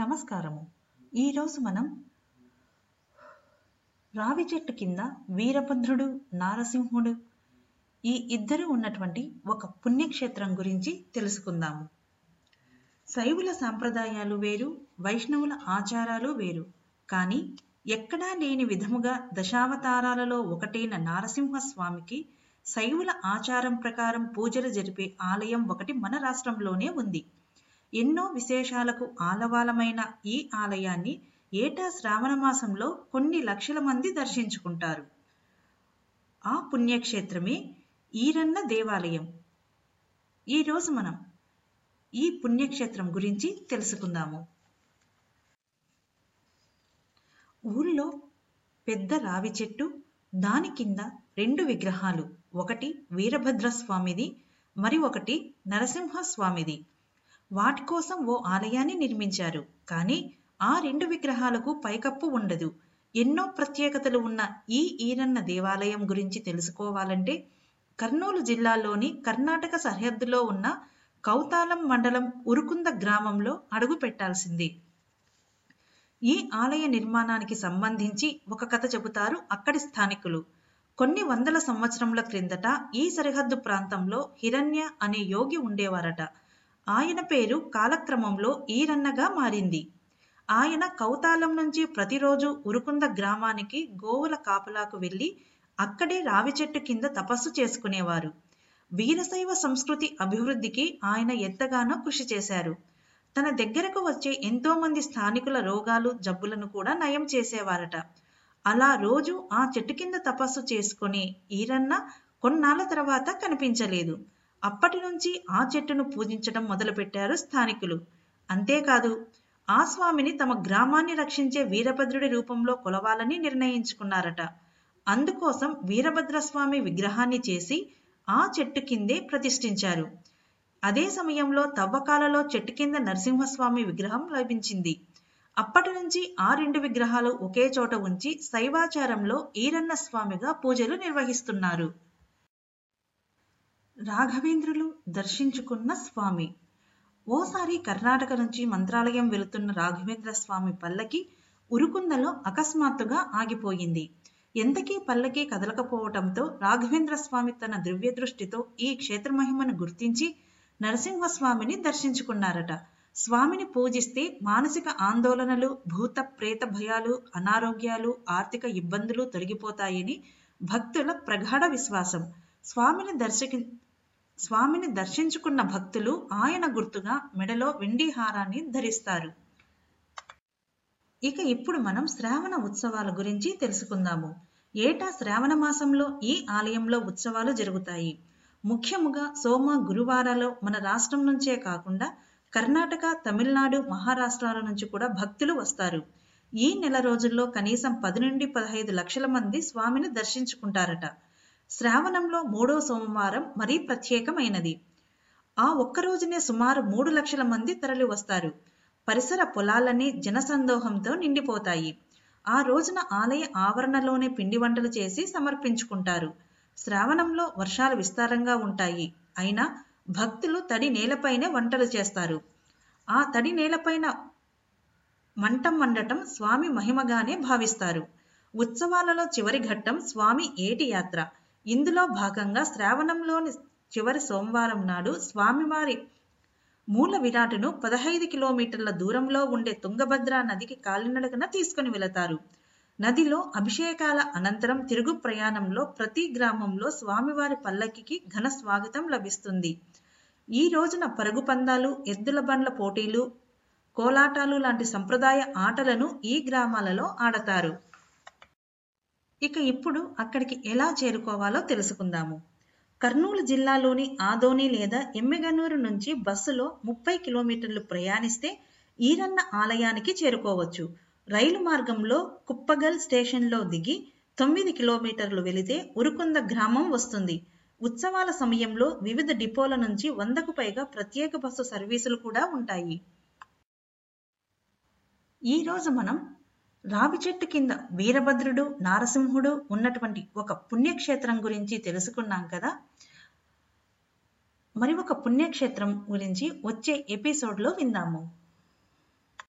నమస్కారము. ఈరోజు మనం రావి చెట్టు కింద వీరభద్రుడు నారసింహుడు ఈ ఇద్దరు ఉన్నటువంటి ఒక పుణ్యక్షేత్రం గురించి తెలుసుకుందాము. శైవుల సాంప్రదాయాలు వేరు వైష్ణవుల ఆచారాలు వేరు కానీ ఎక్కడా లేని విధముగా దశావతారాలలో ఒకటైన నారసింహస్వామికి శైవుల ఆచారం ప్రకారం పూజలు జరిపే ఆలయం ఒకటి మన రాష్ట్రంలోనే ఉంది. ఎన్నో విశేషాలకు ఆలవాలమైన ఈ ఆలయాన్ని ఏటా శ్రావణ మాసంలో కొన్ని లక్షల మంది దర్శించుకుంటారు. ఆ పుణ్యక్షేత్రమే ఈరన్న దేవాలయం. ఈరోజు మనం ఈ పుణ్యక్షేత్రం గురించి తెలుసుకుందాము. ఊళ్ళో పెద్ద రావి చెట్టు దాని కింద రెండు విగ్రహాలు ఒకటి వీరభద్రస్వామిది మరి ఒకటి నరసింహస్వామిది. వాటి కోసం ఓ ఆలయాన్ని నిర్మించారు. కానీ ఆ రెండు విగ్రహాలకు పైకప్పు ఉండదు. ఎన్నో ప్రత్యేకతలు ఉన్న ఈ ఈరన్న దేవాలయం గురించి తెలుసుకోవాలంటే కర్నూలు జిల్లాలోని కర్ణాటక సరిహద్దులో ఉన్న కౌతాలం మండలం ఉరుకుంద గ్రామంలో అడుగు పెట్టాల్సింది. ఈ ఆలయ నిర్మాణానికి సంబంధించి ఒక కథ చెబుతారు అక్కడి స్థానికులు. కొన్ని వందల సంవత్సరముల క్రిందట ఈ సరిహద్దు ప్రాంతంలో హిరణ్య అనే యోగి ఉండేవారట. ఆయన పేరు కాలక్రమంలో ఈరన్నగా మారింది. ఆయన కౌతాలం నుంచి ప్రతిరోజు ఉరుకుంద గ్రామానికి గోవుల కాపలాకు వెళ్ళి అక్కడే రావి చెట్టు కింద తపస్సు చేసుకునేవారు. వీరశైవ సంస్కృతి అభివృద్ధికి ఆయన ఎంతగానో కృషి చేశారు. తన దగ్గరకు వచ్చే ఎంతో మంది స్థానికుల రోగాలు జబ్బులను కూడా నయం చేసేవారట. అలా రోజు ఆ చెట్టు కింద తపస్సు చేసుకుని ఈరన్న కొన్నాళ్ళ తర్వాత కనిపించలేదు. అప్పటి నుంచి ఆ చెట్టును పూజించడం మొదలుపెట్టారు స్థానికులు. అంతేకాదు ఆ స్వామిని తమ గ్రామాన్ని రక్షించే వీరభద్రుడి రూపంలో కొలవాలని నిర్ణయించుకున్నారట. అందుకోసం వీరభద్రస్వామి విగ్రహాన్ని చేసి ఆ చెట్టు కిందే ప్రతిష్ఠించారు. అదే సమయంలో తవ్వకాలలో చెట్టు కింద నరసింహస్వామి విగ్రహం లభించింది. అప్పటి నుంచి ఆ రెండు విగ్రహాలు ఒకే చోట ఉంచి శైవాచారంలో ఈరన్న స్వామిగా పూజలు నిర్వహిస్తున్నారు. రాఘవేంద్రులు దర్శించుకున్న స్వామి. ఓసారి కర్ణాటక నుంచి మంత్రాలయం వెళుతున్న రాఘవేంద్ర స్వామి పల్లకి ఉరుకుందలో అకస్మాత్తుగా ఆగిపోయింది. ఎంతకీ పల్లకి కదలకపోవటంతో రాఘవేంద్ర స్వామి తన దివ్య దృష్టితో ఈ క్షేత్ర మహిమను గుర్తించి నరసింహస్వామిని దర్శించుకున్నారట. స్వామిని పూజిస్తే మానసిక ఆందోళనలు భూత ప్రేత భయాలు అనారోగ్యాలు ఆర్థిక ఇబ్బందులు తొలగిపోతాయని భక్తుల ప్రగాఢ విశ్వాసం. స్వామిని దర్శకి స్వామిని దర్శించుకున్న భక్తులు ఆయన గుర్తుగా మెడలో వెండి హారాన్ని ధరిస్తారు. ఇక ఇప్పుడు మనం శ్రావణ ఉత్సవాల గురించి తెలుసుకుందాము. ఏటా శ్రావణ మాసంలో ఈ ఆలయంలో ఉత్సవాలు జరుగుతాయి? ముఖ్యముగా సోమ గురువారాలో మన రాష్ట్రం నుంచే కాకుండా కర్ణాటక తమిళనాడు మహారాష్ట్రాల నుంచి కూడా భక్తులు వస్తారు. ఈ నెల రోజుల్లో కనీసం పది నుండి పదహైదు లక్షల మంది స్వామిని దర్శించుకుంటారట. శ్రావణంలో మూడో సోమవారం మరీ ప్రత్యేకమైనది. ఆ ఒక్క రోజునే సుమారు మూడు లక్షల మంది తరలి వస్తారు. పరిసర పొలాలన్నీ జనసందోహంతో నిండిపోతాయి. ఆ రోజున ఆలయ ఆవరణలోనే పిండి వంటలు చేసి సమర్పించుకుంటారు. శ్రావణంలో వర్షాలు విస్తారంగా ఉంటాయి. అయినా భక్తులు తడి నేలపైనే వంటలు చేస్తారు. ఆ తడి నేలపైన మంటం వండటం స్వామి మహిమగానే భావిస్తారు. ఉత్సవాలలో చివరి ఘట్టం స్వామి ఏటి యాత్ర. ఇందులో భాగంగా శ్రావణంలోని చివరి సోమవారం నాడు స్వామివారి మూల విరాటును పదహైదు కిలోమీటర్ల దూరంలో ఉండే తుంగభద్ర నదికి కాలినడకన తీసుకుని వెళతారు. నదిలో అభిషేకాల అనంతరం తిరుగు ప్రయాణంలో ప్రతి గ్రామంలో స్వామివారి పల్లకికి ఘన స్వాగతం లభిస్తుంది. ఈ రోజున పరుగు పందాలు ఎద్దుల బండ్ల పోటీలు కోలాటాలు లాంటి సంప్రదాయ ఆటలను ఈ గ్రామాలలో ఆడతారు. ఇక ఇప్పుడు అక్కడికి ఎలా చేరుకోవాలో తెలుసుకుందాము. కర్నూలు జిల్లాలోని ఆదోని లేదా ఎమ్మెగనూరు నుంచి బస్సులో ముప్పై కిలోమీటర్లు ప్రయాణిస్తే ఈరన్న ఆలయానికి చేరుకోవచ్చు. రైలు మార్గంలో కుప్పగల్ స్టేషన్లో దిగి తొమ్మిది కిలోమీటర్లు వెళితే ఉరుకుంద గ్రామం వస్తుంది. ఉత్సవాల సమయంలో వివిధ డిపోల నుంచి వందకు పైగా ప్రత్యేక బస్సు సర్వీసులు కూడా ఉంటాయి. ఈరోజు మనం రావి చెట్టు కింద వీరభద్రుడు నారసింహుడు ఉన్నటువంటి ఒక పుణ్యక్షేత్రం గురించి తెలుసుకున్నాం కదా. మరి ఒక పుణ్యక్షేత్రం గురించి వచ్చే ఎపిసోడ్లో విందాము.